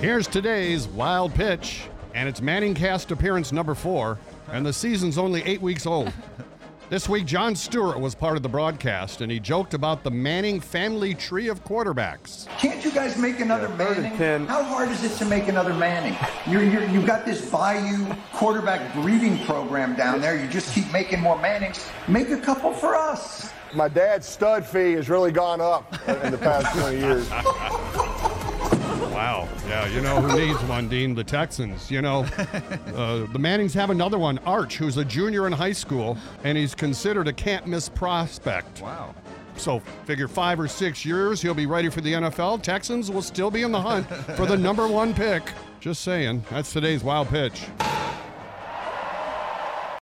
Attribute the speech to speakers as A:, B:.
A: Here's today's wild pitch, and it's Manning cast appearance number four, and the season's only eight weeks old. This week, Jon Stewart was part of the broadcast, and he joked about the Manning family tree of quarterbacks.
B: Can't you guys make another
C: Yeah,
B: Manning?
C: 10.
B: How hard is it to make another Manning? You're, you're, you've got this Bayou quarterback breeding program down there. You just keep making more Mannings. Make a couple for us.
C: My dad's stud fee has really gone up in the past 20 years.
A: Wow. Yeah, you know who needs one, Dean? The Texans. You know, uh, the Mannings have another one, Arch, who's a junior in high school, and he's considered a can't miss prospect.
D: Wow.
A: So, figure five or six years, he'll be ready for the NFL. Texans will still be in the hunt for the number one pick. Just saying. That's today's wild pitch.